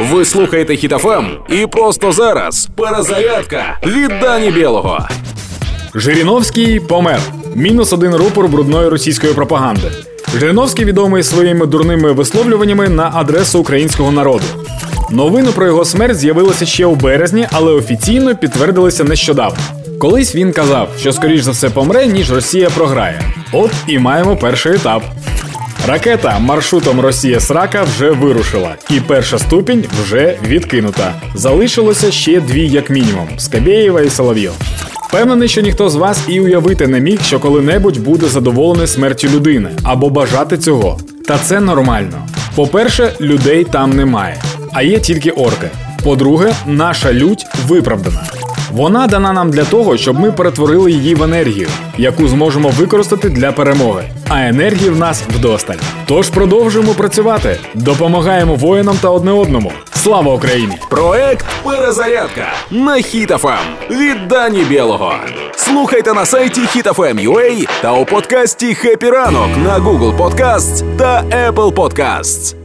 Ви слухаєте Хітофем і просто зараз перезарядка від Дані Білого. Жириновський помер. Мінус один рупор брудної російської пропаганди. Жириновський відомий своїми дурними висловлюваннями на адресу українського народу. Новини про його смерть з'явилися ще у березні, але офіційно підтвердилися нещодавно. Колись він казав, що скоріш за все помре, ніж Росія програє. От і маємо перший етап. Ракета маршрутом Росія Срака вже вирушила, і перша ступінь вже відкинута. Залишилося ще дві, як мінімум: Скабєєва і Соловйов. Впевнений, що ніхто з вас і уявити не міг, що коли-небудь буде задоволений смертю людини або бажати цього. Та це нормально. По-перше, людей там немає, а є тільки орки. По-друге, наша лють виправдана. Вона дана нам для того, щоб ми перетворили її в енергію, яку зможемо використати для перемоги. А енергії в нас вдосталь. Тож продовжуємо працювати, допомагаємо воїнам та одне одному. Слава Україні! Проект Перезарядка на Хітофем від Дані Білого. Слухайте на сайті HitFM.ua та у подкасті «Хеппі ранок» на Google Podcasts та Apple Podcasts.